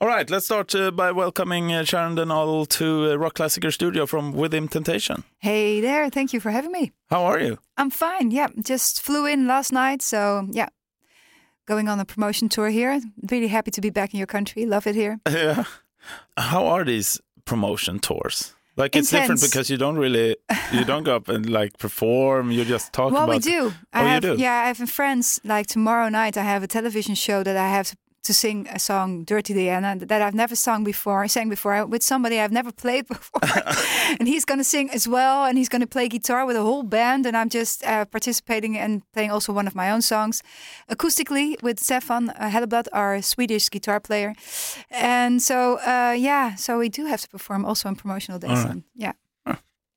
All right, let's start uh, by welcoming uh, Sharon Den Adel to uh, Rockklassiker Studio from Within Temptation. Hey there, thank you for having me. How are you? I'm fine, yeah. Just flew in last night, so yeah. Going on a promotion tour here. Really happy to be back in your country. Love it here. Yeah. How are these promotion tours? Like it's different because you don't really you don't go up and like perform. You just talk well, about. we do. I Oh, you have, do? Yeah, I have friends. Like tomorrow night, I have a television show that I have to sing a song, "Dirty Diana," that I've never sung before. I sang before with somebody I've never played before, and he's going to sing as well, and he's going to play guitar with a whole band, and I'm just uh, participating and playing also one of my own songs, acoustically with Stefan uh, Helleblad, our Swedish guitar player, and so uh, yeah, so we do have to perform also on promotional days. Right. and yeah.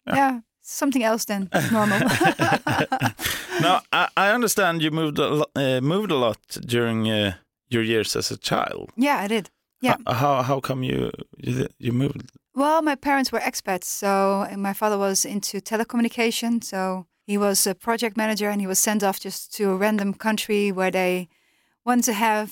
yeah, something else than normal. now I, I understand you moved a lot, uh, moved a lot during uh, your years as a child. yeah, I did. Yeah. H- how how come you you, you moved? Well, my parents were expats, so my father was into telecommunication. So he was a project manager, and he was sent off just to a random country where they want to have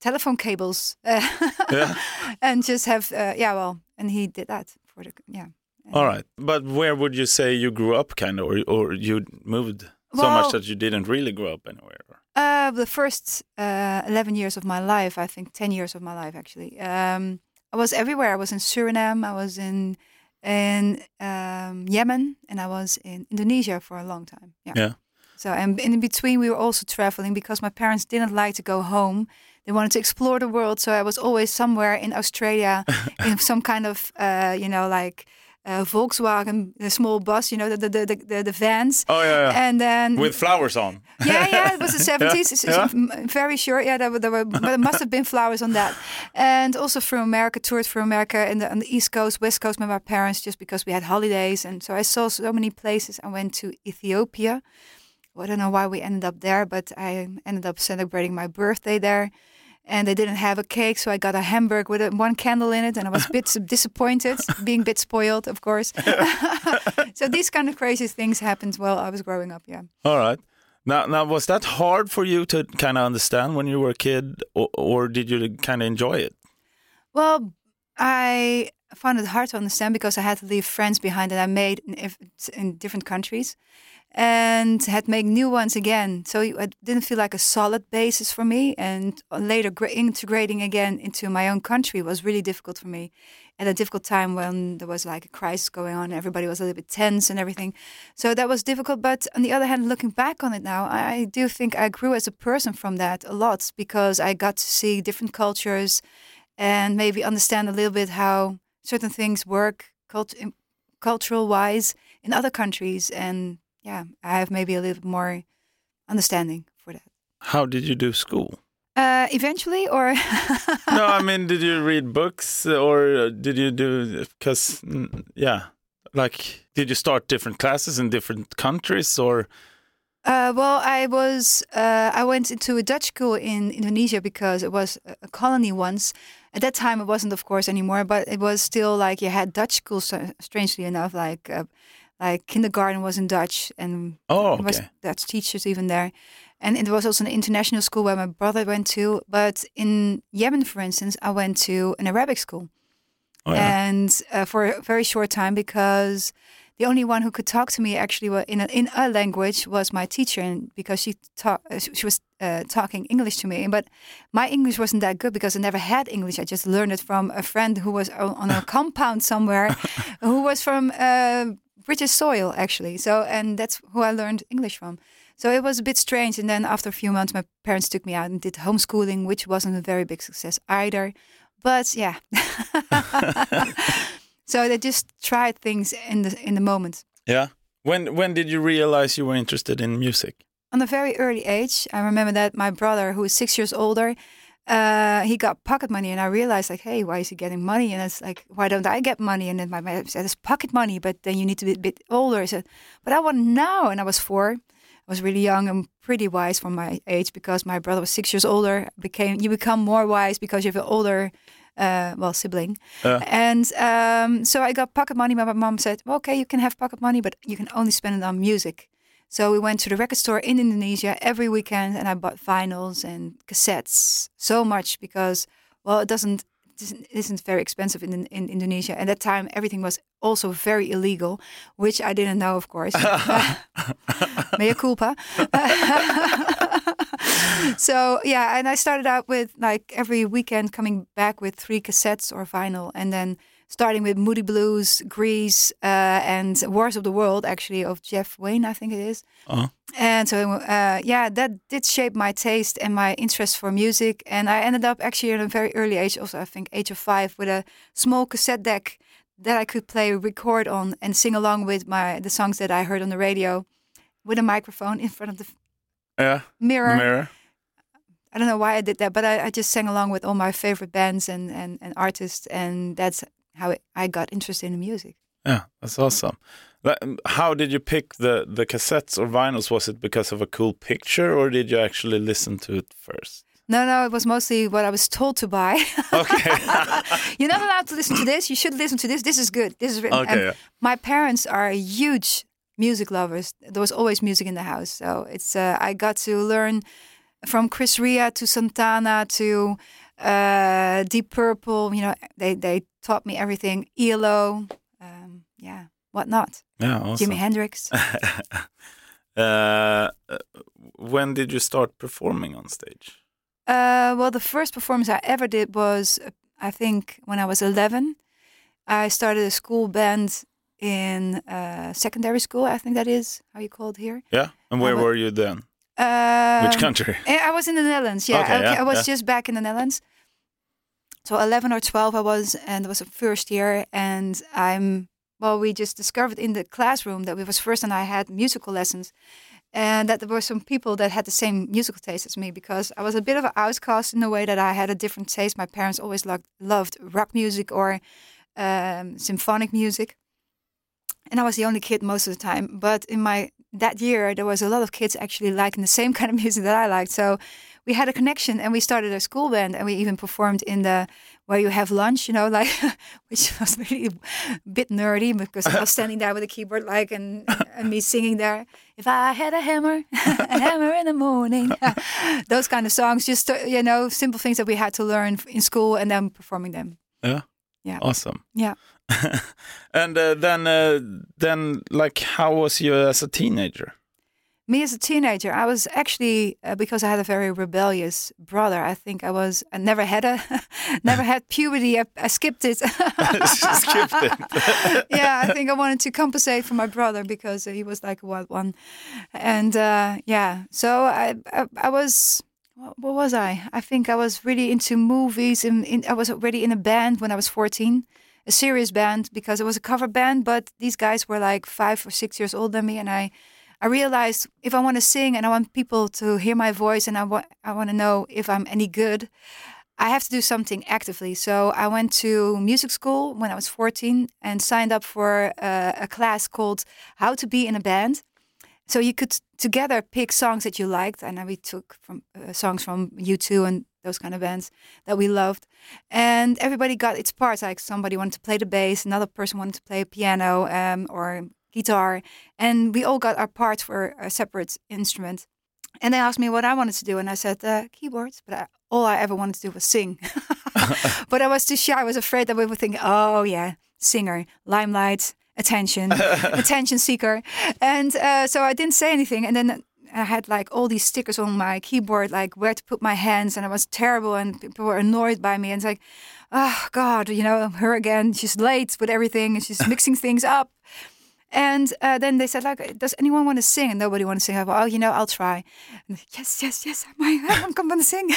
telephone cables, uh, Yeah. and just have uh, yeah. Well, and he did that for the yeah. And- All right, but where would you say you grew up, kind of, or or you moved so Well- much that you didn't really grow up anywhere? Uh, the first uh, 11 years of my life, I think 10 years of my life actually. Um, I was everywhere. I was in Suriname, I was in in um, Yemen, and I was in Indonesia for a long time. Yeah. Yeah. So and in between, we were also traveling because my parents didn't like to go home. They wanted to explore the world, so I was always somewhere in Australia in some kind of, uh, you know, like uh, Volkswagen, the small bus, you know, the the the, the, the vans. Oh yeah, yeah. And then with flowers on. yeah, yeah, it was the seventies. It's Yeah. Very sure. Yeah, there were, there were, but it must have been flowers on that. And also from America, toured through America and the, on the East Coast, West Coast with my parents, just because we had holidays. And so I saw so many places. I went to Ethiopia. Well, I don't know why we ended up there, but I ended up celebrating my birthday there. And they didn't have a cake, so I got a hamburger with a, one candle in it, and I was a bit disappointed, being a bit spoiled, of course. so these kind of crazy things happened while I was growing up. Yeah. All right. Now, now, was that hard for you to kind of understand when you were a kid, or, or did you kind of enjoy it? Well, I found it hard to understand because I had to leave friends behind that I made in, in different countries and had to make new ones again. So it didn't feel like a solid basis for me. And later integrating again into my own country was really difficult for me at a difficult time when there was like a crisis going on. Everybody was a little bit tense and everything. So that was difficult. But on the other hand, looking back on it now, I I do think I grew as a person from that a lot because I got to see different cultures and maybe understand a little bit how certain things work cult- cultural wise in other countries and yeah i have maybe a little more understanding for that How did you do school? uh, eventually or no, I mean, did you read books or did you do? Because yeah, like, did you start different classes in different countries or? Uh, well, I was uh, I went into a Dutch school in Indonesia because it was a colony once. At that time, it wasn't, of course, anymore, but it was still like you had Dutch schools. uh, Strangely enough, like uh, like kindergarten was in Dutch, and Oh, there was. Dutch teachers even there. And it was also an international school where my brother went to. But in Yemen, for instance, I went to an Arabic school Oh, yeah. and uh, for a very short time because the only one who could talk to me actually in a, in a language was my teacher, and because she taught, she was uh, talking English to me, but my English wasn't that good because I never had English. I just learned it from a friend who was on a compound somewhere, who was from uh, British soil actually. So, and that's who I learned English from. So it was a bit strange. And then after a few months, my parents took me out and did homeschooling, which wasn't a very big success either. But yeah, so they just tried things in the in the moment. yeah. When when did you realize you were interested in music? On a very early age, I remember that my brother, who is six years older, uh, he got pocket money, and I realized like, hey, why is he getting money? And it's like, why don't I get money? And then my mom said, it's pocket money, but then you need to be a bit older. I said, but I want now, and I was four. I was really young and pretty wise for my age because my brother was six years older. Became you become more wise because you have an older, uh, well, sibling. Uh. And um, so I got pocket money. but My mom said, well, okay, you can have pocket money, but you can only spend it on music. So we went to the record store in Indonesia every weekend, and I bought vinyls and cassettes so much because, well, it doesn't isn't- isn't very expensive in in Indonesia. At that time, everything was also very illegal, which I didn't know, of course. Mea culpa. so yeah, and I started out with like every weekend coming back with three cassettes or vinyl, and then starting with Moody Blues, Grease, uh, and War of the Worlds, actually of Jeff Wayne, I think it is. Uh-huh. And so uh, yeah, that did shape my taste and my interest for music, and I ended up actually at a very early age, also I think age of five, with a small cassette deck that I could play record on and sing along with my the songs that I heard on the radio with a microphone in front of the Yeah. mirror. Mirror. I don't know why I did that, but I, I just sang along with all my favorite bands and, and, and artists, and that's how it, I got interested in music. Yeah, that's awesome. Um, How did you pick the the cassettes or vinyls? Was it because of a cool picture, or did you actually listen to it first? No, no, it was mostly what I was told to buy. Okay. You're not allowed to listen to this. You should listen to this. This is good. This is written. Okay, And yeah. My parents are huge music lovers. There was always music in the house, so it's. Uh, I got to learn from Chris Rea to Santana to uh, Deep Purple. You know, they they taught me everything. ELO, um, yeah, whatnot. yeah, awesome. Jimi Hendrix. uh, when did you start performing on stage? Uh, well, the first performance I ever did was, uh, I think, when I was 11. I started a school band in uh, secondary school. I think that is how you call it here. Yeah, and where were you then? Um, Which country? eh, I was in the Netherlands. Yeah, Okay, okay, yeah, I was yeah. just back in the Netherlands. So 11 or 12 I was, and it was a first year. And I'm, well, we just discovered in the classroom that we was first and I had musical lessons. And that there were some people that had the same musical taste as me because I was a bit of an outcast in the way that I had a different taste. My parents always loved, loved rock music or um, symphonic music. And I was the only kid most of the time. But in my that year, there was a lot of kids actually liking the same kind of music that I liked. So we had a connection, and we started a school band, and we even performed in the where you have lunch, you know, like which was really a bit nerdy because I was standing there with a keyboard, like, and and me singing there. If I had a hammer, a hammer in the morning, those kind of songs, just you know, simple things that we had to learn in school, and then performing them. Yeah. Yeah. Awesome. Yeah. and uh, then, uh, then, like, how was you as a teenager? Me as a teenager, I was actually uh, because I had a very rebellious brother. I think I was. I never had a, never had puberty. I, I skipped it. Skipped it. yeah, I think I wanted to compensate for my brother because he was like a wild one, and uh, yeah. So I, I, I was. What was I? I think I was really into movies, and in, I was already in a band when I was fourteen, a serious band because it was a cover band. But these guys were like five or six years older than me, and I I realized if I want to sing and I want people to hear my voice and I want I want to know if I'm any good, I have to do something actively. So I went to music school when I was 14 and signed up for uh, a class called How to Be in a Band. So you could together pick songs that you liked, and we took from uh, songs from U2 and those kind of bands that we loved. And everybody got its parts. Like somebody wanted to play the bass, another person wanted to play piano um, or guitar, and we all got our parts for a separate instrument. And they asked me what I wanted to do, and I said uh, keyboards. But I, all I ever wanted to do was sing. but I was too shy. I was afraid that we would think, "Oh yeah, singer, limelight, attention, attention seeker," and uh, so I didn't say anything. And then I had like all these stickers on my keyboard, like where to put my hands, and I was terrible, and people were annoyed by me. And it's like, oh God, you know, her again. She's late with everything, and she's mixing things up. And uh, then they said, like, does anyone want to sing? And nobody wanted to sing. I go, oh, you know, I'll try. And, yes, yes, yes, I'm, I'm going to sing.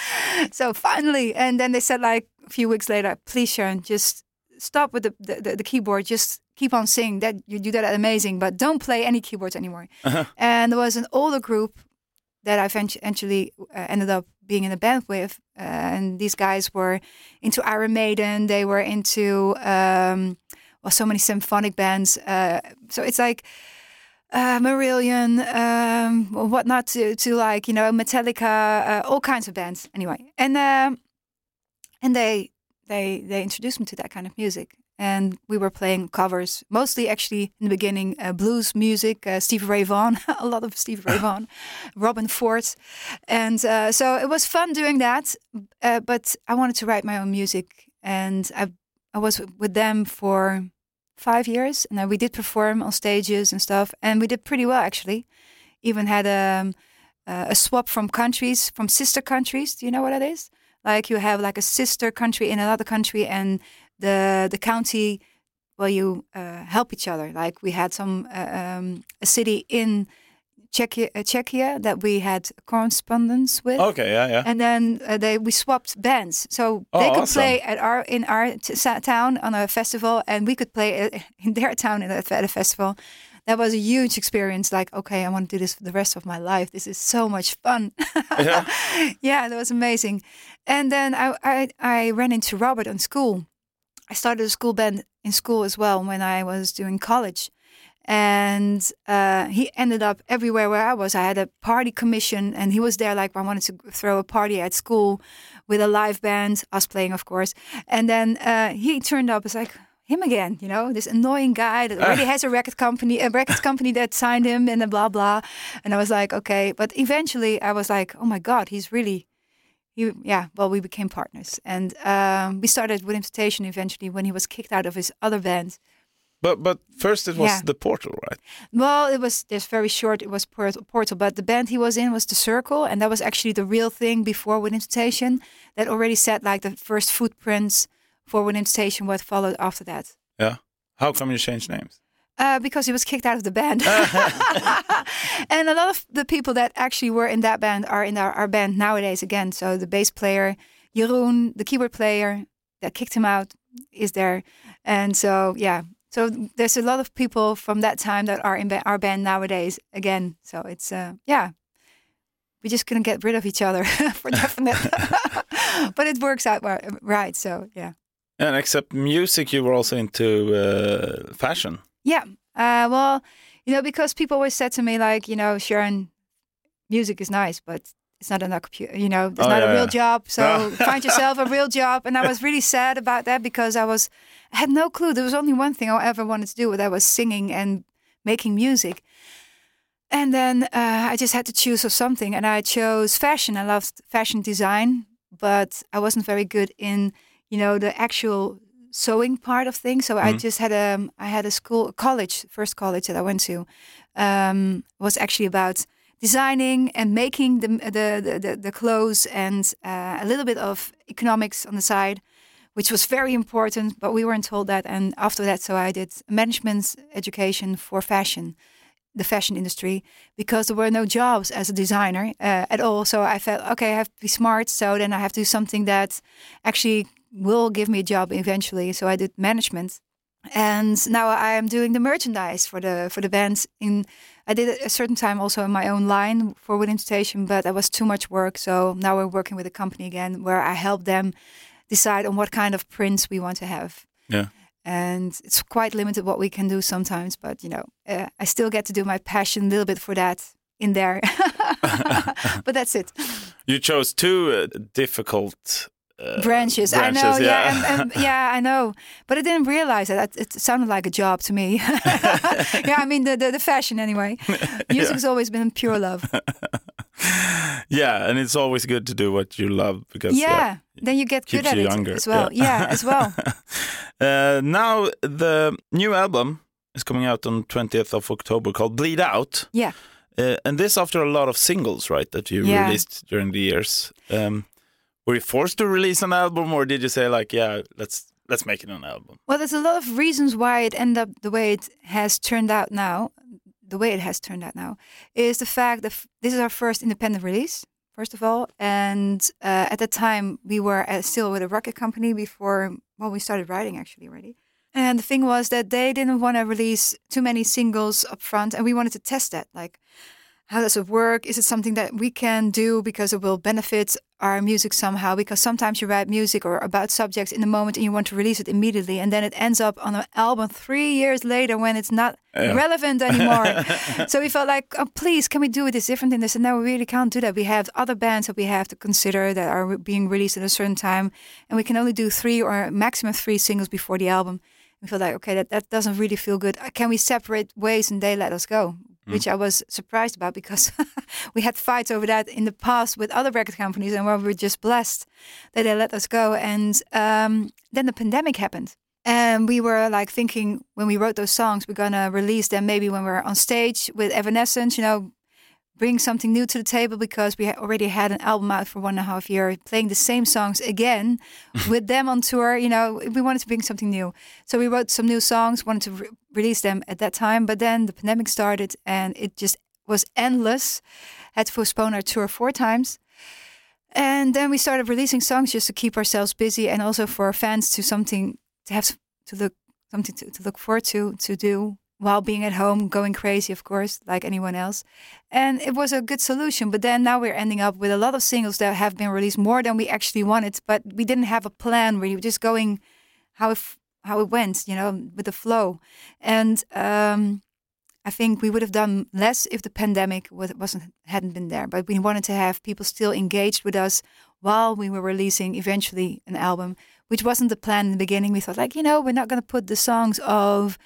so finally, and then they said, like, a few weeks later, please, Sharon, just stop with the, the, the, the keyboard. Just keep on singing. That you do that amazing, but don't play any keyboards anymore. And there was an older group that I eventually uh, ended up being in a band with, uh, and these guys were into Iron Maiden. They were into um, well, so many symphonic bands. Uh, so it's like uh, Marillion, um, whatnot to to like you know Metallica, uh, all kinds of bands. Anyway, and um, and they they they introduced me to that kind of music. And we were playing covers, mostly actually in the beginning, uh, blues music, uh, Stevie Ray Vaughan, a lot of Steve Ray Vaughan, Robben Ford. And uh, so it was fun doing that. Uh, but I wanted to write my own music and I I was with them for five years, and then we did perform on stages and stuff, and we did pretty well actually. Even had a um, uh, a swap from countries, from sister countries. Do you know what that is? Like you have like a sister country in another country, and the the county, well, you uh, help each other. Like we had some uh, um, a city in Czechia, uh, Czechia that we had correspondence with. Okay, yeah, yeah. And then uh, they we swapped bands, so Oh, they could awesome. play at our in our t- town on a festival, and we could play uh, in their town in a, at a festival. That was a huge experience. Like, okay, I want to do this for the rest of my life. This is so much fun. Yeah. yeah, that was amazing. And then I, I I ran into Robert in school. I started a school band in school as well when I was doing college. And uh, he ended up everywhere where I was. I had a party commission, and he was there. Like I wanted to throw a party at school with a live band, us playing, of course. And then uh, he turned up as like him again, you know, this annoying guy that already has a record company, a record company that signed him, and blah blah. And I was like, okay. But eventually, I was like, oh my god, he's really he, yeah, well, we became partners, and um, we started Within Temptation eventually when he was kicked out of his other band. But but first it was Yeah. the portal, right? Well, it was just very short. It was Portal, but the band he was in was the Circle, and that was actually the real thing before Within Temptation. That already set like the first footprints for Within Temptation. What followed after that? Yeah. How come you changed names? Uh, because he was kicked out of the band. and a lot of the people that actually were in that band are in our, our band nowadays again. So the bass player, Jeroen, the keyboard player that kicked him out, is there. And so, yeah. So there's a lot of people from that time that are in our band nowadays again. So it's, uh, yeah. We just couldn't get rid of each other for definite. but it works out right. So, yeah. And except music, you were also into uh, fashion. Yeah. Uh, well, you know, because people always said to me, like, you know, Sharon, music is nice, but it's not an occup- you know, it's Oh, not yeah, a real yeah. job. So find yourself a real job. And I was really sad about that because I was, I had no clue. There was only one thing I ever wanted to do, that was singing and making music. And then uh, I just had to choose of something, and I chose fashion. I loved fashion design, but I wasn't very good in, you know, the actual sewing part of things. So I Mhm. just had a, I had a school, college, first college that I went to, um, was actually about designing and making the the the, the, the clothes and uh, a little bit of economics on the side, which was very important. But we weren't told that. And after that, so I did management education for fashion the fashion industry because there were no jobs as a designer uh, at all. So I felt, okay, I have to be smart. So then I have to do something that actually will give me a job eventually. So I did management. And now I am doing the merchandise for the for the bands. In I did a certain time also in my own line for Within Temptation, but that was too much work. So now we're working with a company again where I help them decide on what kind of prints we want to have Yeah. and it's quite limited what we can do sometimes but you know uh, i still get to do my passion a little bit for that in there but that's it You chose two uh, difficult uh, branches, i know yeah yeah. and, and, yeah i know but i didn't realize that it sounded like a job to me yeah i mean the, the, the fashion anyway music has always been pure love yeah, and it's always good to do what you love because yeah, then you get good at you it younger, as well yeah. yeah, as well uh, now the new album is coming out on 20th of October called Bleed Out. yeah Uh, and this after a lot of singles, right, that you Yeah. released during the years. Um, were you forced to release an album, or did you say like, yeah, let's let's make it an album? Well, there's a lot of reasons why it ended up the way it has turned out now. The way it has turned out now is the fact that this is our first independent release, first of all. And uh, at the time, we were uh, still with a record company before, well, we started writing actually already. And the thing was that they didn't want to release too many singles up front, and we wanted to test that. Like, how does it work? Is it something that we can do because it will benefit our music somehow? Because sometimes you write music or about subjects in the moment and you want to release it immediately, and then it ends up on an album three years later when it's not Yeah. relevant anymore. so we felt like, oh, please, can we do it this different in this? And now we really can't do that. We have other bands that we have to consider that are being released at a certain time, and we can only do three or maximum three singles before the album. We felt like, okay, that, that doesn't really feel good. Can we separate ways and they let us go? Which I was surprised about because we had fights over that in the past with other record companies, and we were just blessed that they let us go. And um, then the pandemic happened. And we were like thinking when we wrote those songs, we're gonna release them maybe when we're on stage with Evanescence, you know, bring something new to the table because we already had an album out for one and a half year, playing the same songs again with them on tour. You know, we wanted to bring something new, so we wrote some new songs, wanted to re- release them at that time. But then the pandemic started, and it just was endless. Had to postpone our tour four times. And then we started releasing songs just to keep ourselves busy and also for our fans to something to have to look something to, to look forward to to do while being at home, going crazy, of course, like anyone else. And it was a good solution. But then now we're ending up with a lot of singles that have been released more than we actually wanted, but we didn't have a plan. We were just going how it, how it went, you know, with the flow. And um, I think we would have done less if the pandemic wasn't hadn't been there. But we wanted to have people still engaged with us while we were releasing eventually an album, which wasn't the plan in the beginning. We thought like, you know, we're not going to put the songs of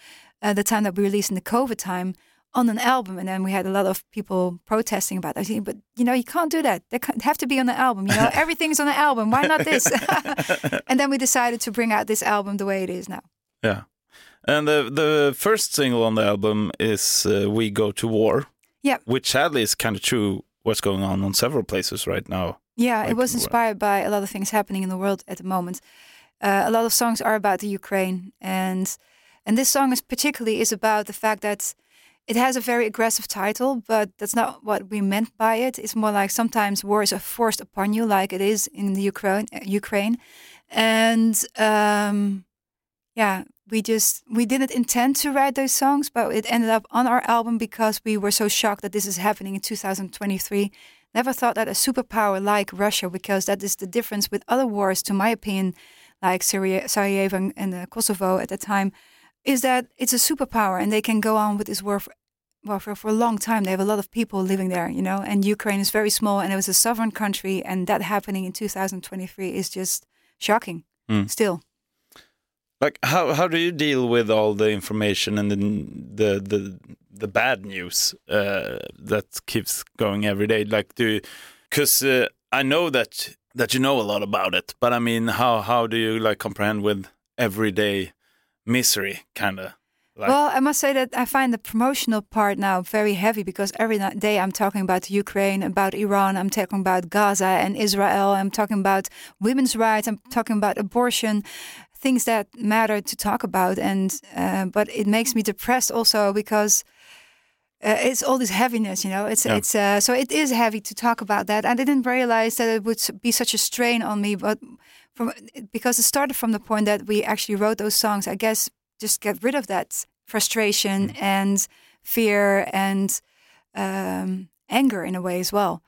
uh, the time that we released in the COVID time on an album, and then we had a lot of people protesting about that. But you know, you can't do that. They have to be on the album. You know, everything's on the album. Why not this? and then we decided to bring out this album the way it is now. Yeah, and the the first single on the album is uh, "We Go to War." Yeah, which sadly is kind of true. What's going on on several places right now? Yeah, like, it was inspired by a lot of things happening in the world at the moment. Uh, a lot of songs are about the Ukraine and and this song is particularly is about the fact that it has a very aggressive title, but that's not what we meant by it. It's more like sometimes wars are forced upon you, like it is in the Ukraine. Ukraine, and um, yeah, we just we didn't intend to write those songs, but it ended up on our album because we were so shocked that this is happening in 2023. Never thought that a superpower like Russia, because that is the difference with other wars, to my opinion, like Syria, Sarajevo and, and uh, Kosovo at the time is that it's a superpower and they can go on with this war for, well, for, for a long time. They have a lot of people living there, you know, and Ukraine is very small and it was a sovereign country. And that happening in 2023 is just shocking mm. still. Like how how do you deal with all the information and the the the, the bad news uh, that keeps going every day? Like do because uh, I know that that you know a lot about it, but I mean, how how do you like comprehend with everyday misery, kind of. Like. Well, I must say that I find the promotional part now very heavy because every day I'm talking about Ukraine, about Iran, I'm talking about Gaza and Israel, I'm talking about women's rights, I'm talking about abortion, things that matter to talk about. And uh, but it makes me depressed also because. Uh, it's all this heaviness, you know. It's yeah. it's uh, so it is heavy to talk about that. I didn't realize that it would be such a strain on me, but from because it started from the point that we actually wrote those songs. I guess just get rid of that frustration mm. and fear and um, anger in a way as well.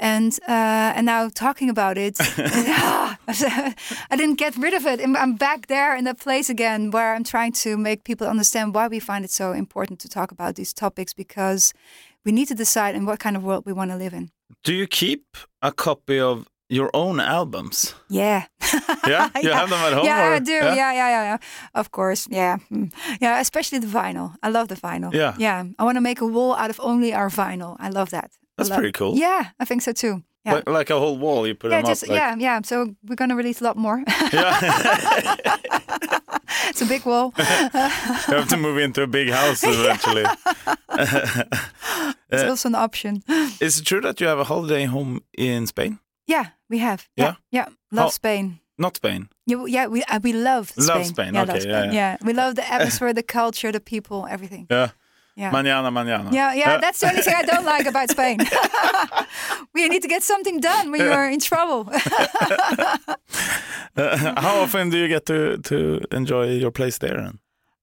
And uh, and now talking about it, I didn't get rid of it. I'm back there in that place again, where I'm trying to make people understand why we find it so important to talk about these topics because we need to decide in what kind of world we want to live in. Do you keep a copy of your own albums? Yeah. yeah, you yeah. have them at home. Yeah, or? I do. Yeah? yeah, yeah, yeah, yeah. Of course. Yeah, mm. yeah. Especially the vinyl. I love the vinyl. Yeah, yeah. I want to make a wall out of only our vinyl. I love that. That's pretty cool. Yeah, I think so too. Yeah. Like, like a whole wall, you put yeah, them just, up. Like... Yeah, yeah. So we're gonna release a lot more. yeah, it's a big wall. you have to move into a big house eventually. it's uh, also an option. Is it true that you have a holiday home in Spain? Yeah, we have. Yeah, yeah. yeah. Love How, Spain. Not Spain. Yeah, yeah. We uh, we love Spain. Love Spain. Yeah, okay, love Spain. Yeah, yeah, yeah. We love the atmosphere, the culture, the people, everything. Yeah. Yeah. Mañana, mañana. Yeah, yeah, that's the only thing I don't like about Spain. we need to get something done when you're in trouble. uh, how often do you get to to enjoy your place there?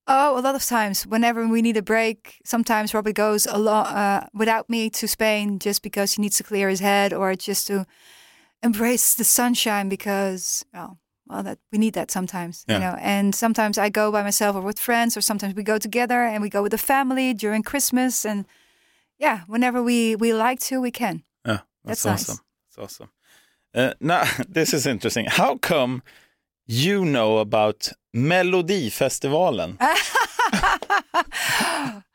Oh, a lot of times. Whenever we need a break, sometimes Robert goes along uh, without me to Spain just because he needs to clear his head or just to embrace the sunshine because oh well that we need that sometimes yeah. you know and sometimes i go by myself or with friends or sometimes we go together and we go with the family during christmas and yeah whenever we we like to we can yeah that's, that's awesome nice. that's awesome uh, now this is interesting how come you know about Melodifestivalen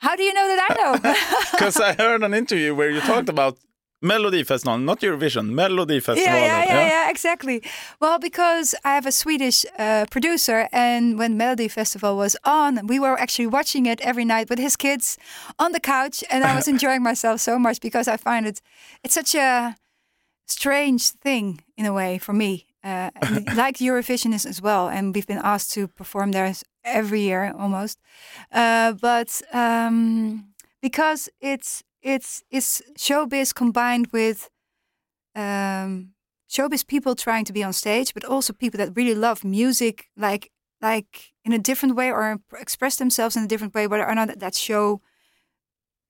How do you know that I know? Because I heard an interview where you talked about Melodifestivalen, not Eurovision, Melodifestivalen. yeah, yeah, yeah, yeah, exactly. Well, because I have a Swedish uh, producer, and when Melody Festival was on, we were actually watching it every night with his kids on the couch, and I was enjoying myself so much because I find it it's such a strange thing in a way for me. Uh, like Eurovision is as well, and we've been asked to perform there every year almost, uh, but um, because it's it's it's showbiz combined with um, showbiz people trying to be on stage, but also people that really love music, like like in a different way or express themselves in a different way, but are not that show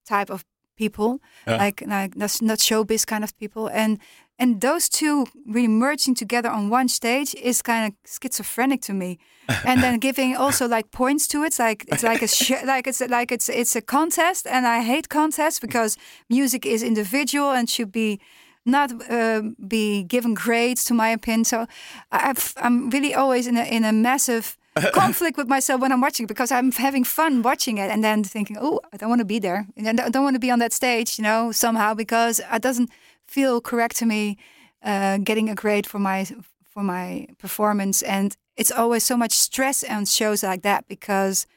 type of people, Yeah. like like that's not showbiz kind of people, and and those two really merging together on one stage is kind of schizophrenic to me, and then giving also like points to it, it's like it's like a sh- like it's like it's it's a contest, and I hate contests because music is individual and should be not uh, be given grades to my opinion. So I've, I'm really always in a in a massive conflict with myself when I'm watching because I'm having fun watching it and then thinking, oh, I don't want to be there and I don't want to be on that stage, you know, somehow because it doesn't feel correct to me uh, getting a grade for my for my performance. And it's always so much stress on shows like that because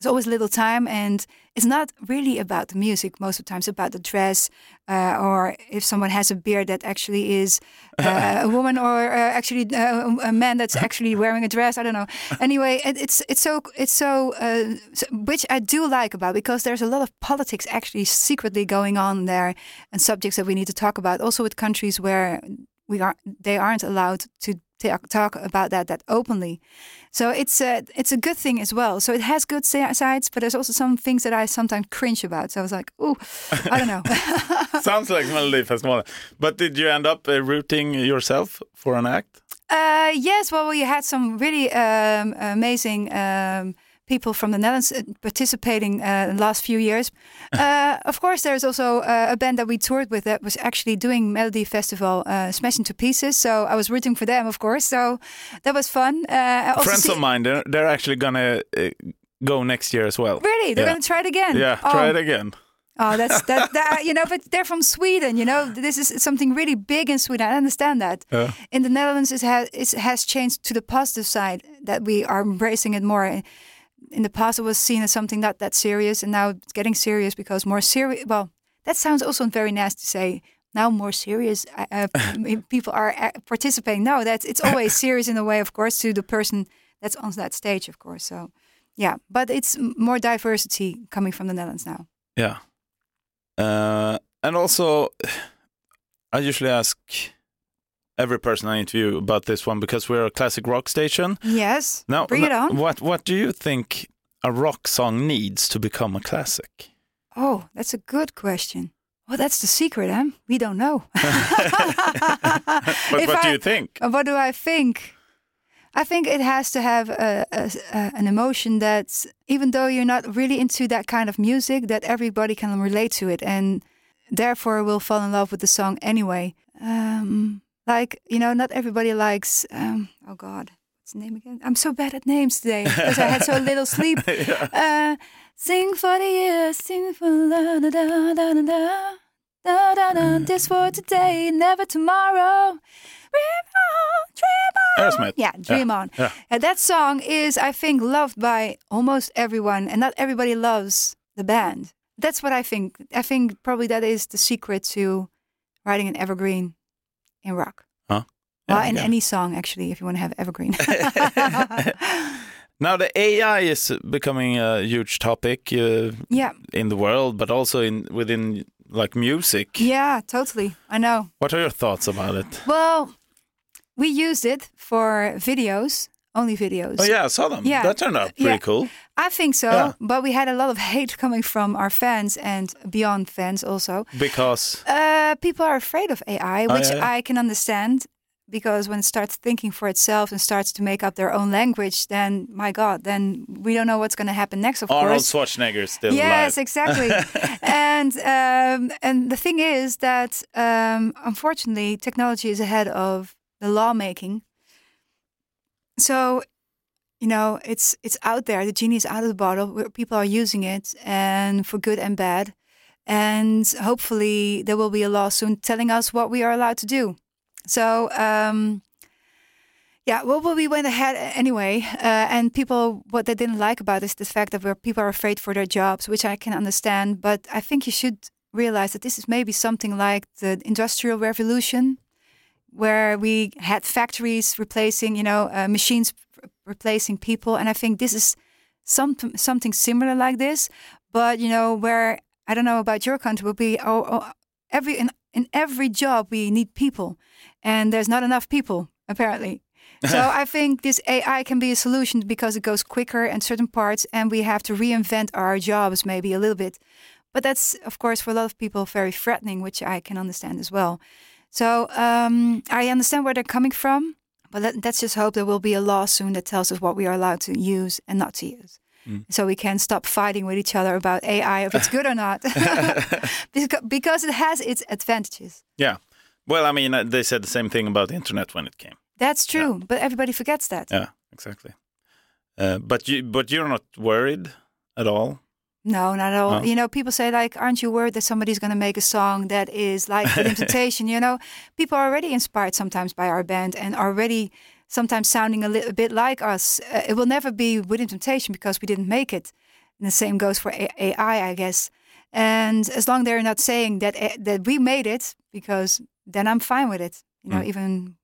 there's always little time and it's not really about the music most of the time. It's about the dress uh, or if someone has a beard that actually is uh, a woman or uh, actually uh, a man that's actually wearing a dress. I don't know. Anyway it, it's it's so it's so, uh, so which i do like about because there's a lot of politics actually secretly going on there and subjects that we need to talk about. Also with countries where we are they aren't allowed to ta- talk about that that openly so it's a it's a good thing as well. So it has good sides, but there's also some things that I sometimes cringe about. So I was like, oh, I don't know. Sounds like Melodifestivalen. But did you end up uh, rooting yourself for an act? uh, yes, well, we had some really um, amazing. Um, People from the Netherlands uh, participating uh, in the last few years. Uh, of course, there's also uh, a band that we toured with that was actually doing Melody Festival, uh, Smash into Pieces. So I was rooting for them, of course. So that was fun. Uh, Friends of mine, they're, they're actually gonna uh, go next year as well. Really, they're Yeah. going to try it again. Yeah, Oh, try it again. Oh, that's that, that. You know, but they're from Sweden. You know, this is something really big in Sweden. I understand that. Yeah. In the Netherlands, it has it has changed to the positive side that we are embracing it more. In the past, it was seen as something not that serious, and now it's getting serious because more serious. Well, that sounds also very nasty to say. Now more serious uh, people are uh, participating. No, that's it's always serious in a way, of course, to the person that's on that stage, of course. So, yeah, but it's more diversity coming from the Netherlands now. Yeah. Uh, and also, I usually ask every person I interview about this one because we're a classic rock station. Yes. Now, Bring it on. What What do you think a rock song needs to become a classic? Oh, that's a good question. Well, that's the secret, huh? We don't know. But If what do you think? Uh, What do I think? I think it has to have a, a, a- an emotion that's, even though you're not really into that kind of music, that everybody can relate to it and therefore will fall in love with the song anyway. Um, like, you know, not everybody likes, um, oh God, what's the name again? I'm so bad at names today because I had so little sleep. Uh, sing for the years, sing for la da da da da da. Da, da, da, this for today, never tomorrow. Dream on, dream on. Aerosmith. Yeah, dream on. Yeah. And that song is, I think, loved by almost everyone, and not everybody loves the band. That's what I think. I think probably that is the secret to writing an evergreen in rock. Huh? Well, in yeah. any song, actually, if you want to have evergreen. Now the AI is becoming a huge topic uh, yeah, in the world, but also in within like music. yeah, totally. I know. What are your thoughts about it? Well, we used it for videos, only videos. Oh yeah, I saw them. Yeah. That turned out pretty Yeah. cool. I think so, Yeah. but we had a lot of hate coming from our fans and beyond fans also. Because Uh, people are afraid of AI, Oh, which yeah, yeah. I can understand because when it starts thinking for itself and starts to make up their own language, then my God, then we don't know what's going to happen next. Of Arnold course, Schwarzenegger is still yes, alive. exactly. and um, and the thing is that um, unfortunately, technology is ahead of the lawmaking. So you know, it's it's out there. The genie is out of the bottle. People are using it, and for good and bad. And hopefully, there will be a law soon telling us what we are allowed to do. So, um, yeah, well, we went ahead anyway. Uh, and people, what they didn't like about this, the fact that people are afraid for their jobs, which I can understand. But I think you should realize that this is maybe something like the industrial revolution, where we had factories replacing, you know, uh, machines replacing people, and I think this is something something similar like this. But you know, where I don't know about your country, will be oh, oh, every in in every job we need people, and there's not enough people apparently. so I think this AI can be a solution because it goes quicker in certain parts, and we have to reinvent our jobs maybe a little bit. But that's, of course, for a lot of people very threatening, which I can understand as well. So um, I understand where they're coming from, but let, us just hope there will be a law soon that tells us what we are allowed to use and not to use. Mm. So we can stop fighting with each other about AI if it's good or not, because it has its advantages. Yeah. Well, I mean, uh, they said the same thing about the internet when it came. That's true, yeah. but everybody forgets that. Yeah, exactly. Uh, but you, but you're not worried at all no, not at all. Oh. You know, people say like, "Aren't you worried that somebody's going to make a song that is like Within Temptation?" you know, people are already inspired sometimes by our band and already sometimes sounding a little bit like us. Uh, it will never be Within Temptation because we didn't make it. And the same goes for AI, I guess. And as long they're not saying that uh, that we made it, because then I'm fine with it. You know, mm. even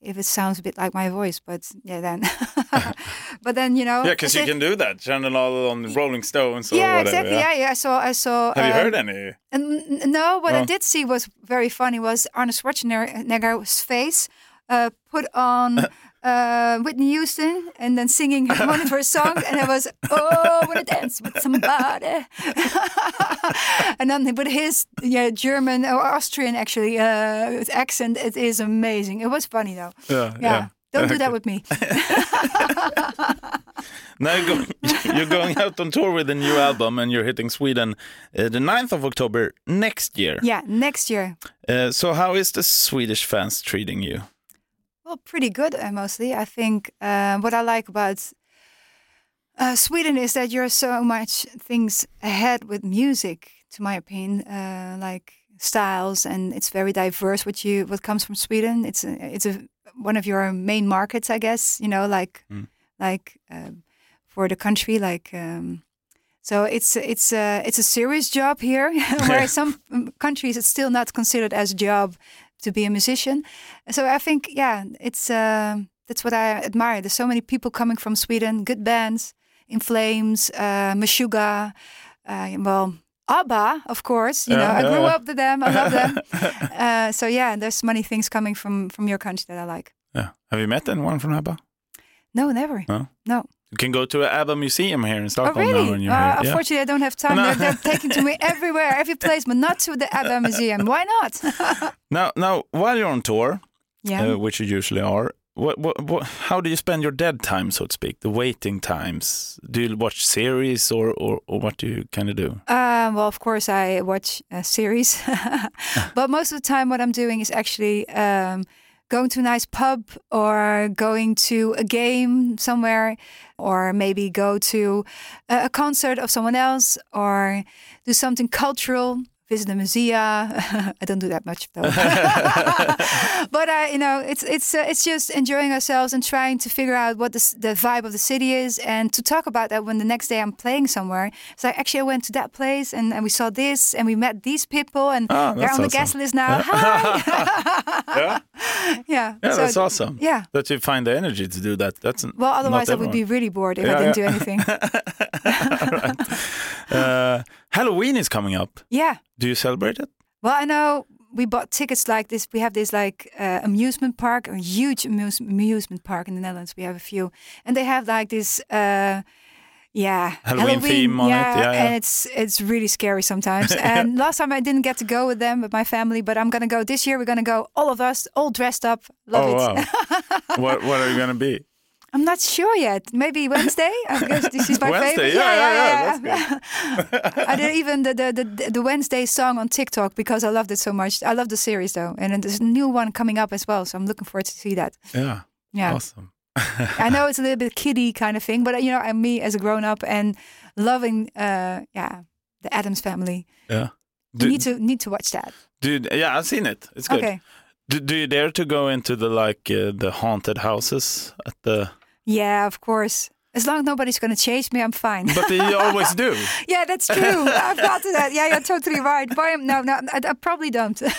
if it sounds a bit like my voice, but yeah, then, but then you know, yeah, because you can do that, channel all on Rolling Stones. yeah, whatever, exactly. Yeah? yeah, yeah. I saw, I saw. Have um, you heard um, any? And no, what oh. I did see was very funny. Was Arnold Schwarzenegger's face uh, put on uh, Whitney Houston and then singing one of her songs, and I was oh, want to dance with somebody, and then with his yeah German or Austrian actually uh, accent, it is amazing. It was funny though. Yeah, yeah. yeah. Don't do that with me. now you're going, you're going, out on tour with a new album and you're hitting Sweden uh, the 9th of October next year. Yeah, next year. Uh, so, how is the Swedish fans treating you? Well, pretty good, uh, mostly. I think uh, what I like about uh, Sweden is that you're so much things ahead with music, to my opinion, uh, like styles, and it's very diverse. What you what comes from Sweden, it's a, it's a one of your main markets, I guess. You know, like mm. like um, for the country, like. Um, so it's it's a it's a serious job here, where some countries it's still not considered as a job to be a musician. So I think, yeah, it's uh, that's what I admire. There's so many people coming from Sweden, good bands, In Flames, uh, Meshuggah, uh, well, ABBA, of course. You know, I grew up with them. I love them. uh, so yeah, there's many things coming from from your country that I like. Yeah. Have you met anyone from ABBA? No, never. No. No. You can go to an ABBA museum here in Stockholm oh, really? now. Uh, unfortunately, yeah. I don't have time. No. They're, they're taking to me everywhere, every place, but not to the ABBA museum. Why not? now, now, while you're on tour, yeah. Uh, which you usually are, what, what, what, how do you spend your dead time, so to speak, the waiting times? Do you watch series or, or, or what do you kind of do? Uh, well, of course, I watch a series, but most of the time, what I'm doing is actually. Um, going to a nice pub or going to a game somewhere or maybe go to a concert of someone else or do something cultural visit a museum. I don't do that much though. but uh, you know, it's it's uh, it's just enjoying ourselves and trying to figure out what the, the vibe of the city is, and to talk about that when the next day I'm playing somewhere. So actually, I went to that place and, and we saw this and we met these people and oh, they're on awesome. the guest list now. Yeah. Hi. yeah. Yeah. Yeah, so, that's awesome. Yeah. That you find the energy to do that. That's well. Otherwise, I would be really bored if yeah, I didn't do anything. Halloween is coming up. Yeah. Do you celebrate it? Well, I know we bought tickets like this. We have this like uh, amusement park, a huge amuse- amusement park in the Netherlands. We have a few, and they have like this. Uh, yeah, Halloween, Halloween theme on yeah, it. Yeah, yeah, and it's it's really scary sometimes. and last time I didn't get to go with them with my family, but I'm gonna go this year. We're gonna go all of us, all dressed up. Love oh, it. Wow. what what are you gonna be? I'm not sure yet. Maybe Wednesday. because this is my Wednesday, favorite. Yeah, yeah, yeah. yeah, I did even the, the, the the Wednesday song on TikTok because I loved it so much. I love the series though, and then there's a new one coming up as well. So I'm looking forward to see that. Yeah. Yeah. Awesome. I know it's a little bit kiddie kind of thing, but uh, you know, and me as a grown up and loving, uh, yeah, the Addams Family. Yeah. You Do, need to need to watch that. Dude, yeah, I've seen it. It's good. Okay. Do, do you dare to go into the like uh, the haunted houses at the? Yeah, of course. As long as nobody's going to chase me, I'm fine. But they always do. yeah, that's true. I've got to that. Yeah, you're totally right. Boy, I'm- no, no, I, I probably don't.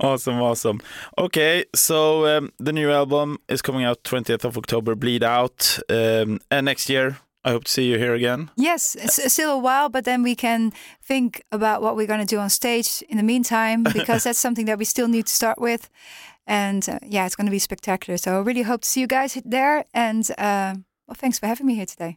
Awesome, awesome. Okay, so um, the new album is coming out 20th of October, Bleed Out. Um, and next year, I hope to see you here again. yes, it's still a while, but then we can think about what we're going to do on stage in the meantime, because that's something that we still need to start with. And uh, yeah, it's going to be spectacular. So I really hope to see you guys there. And uh, well, thanks for having me here today.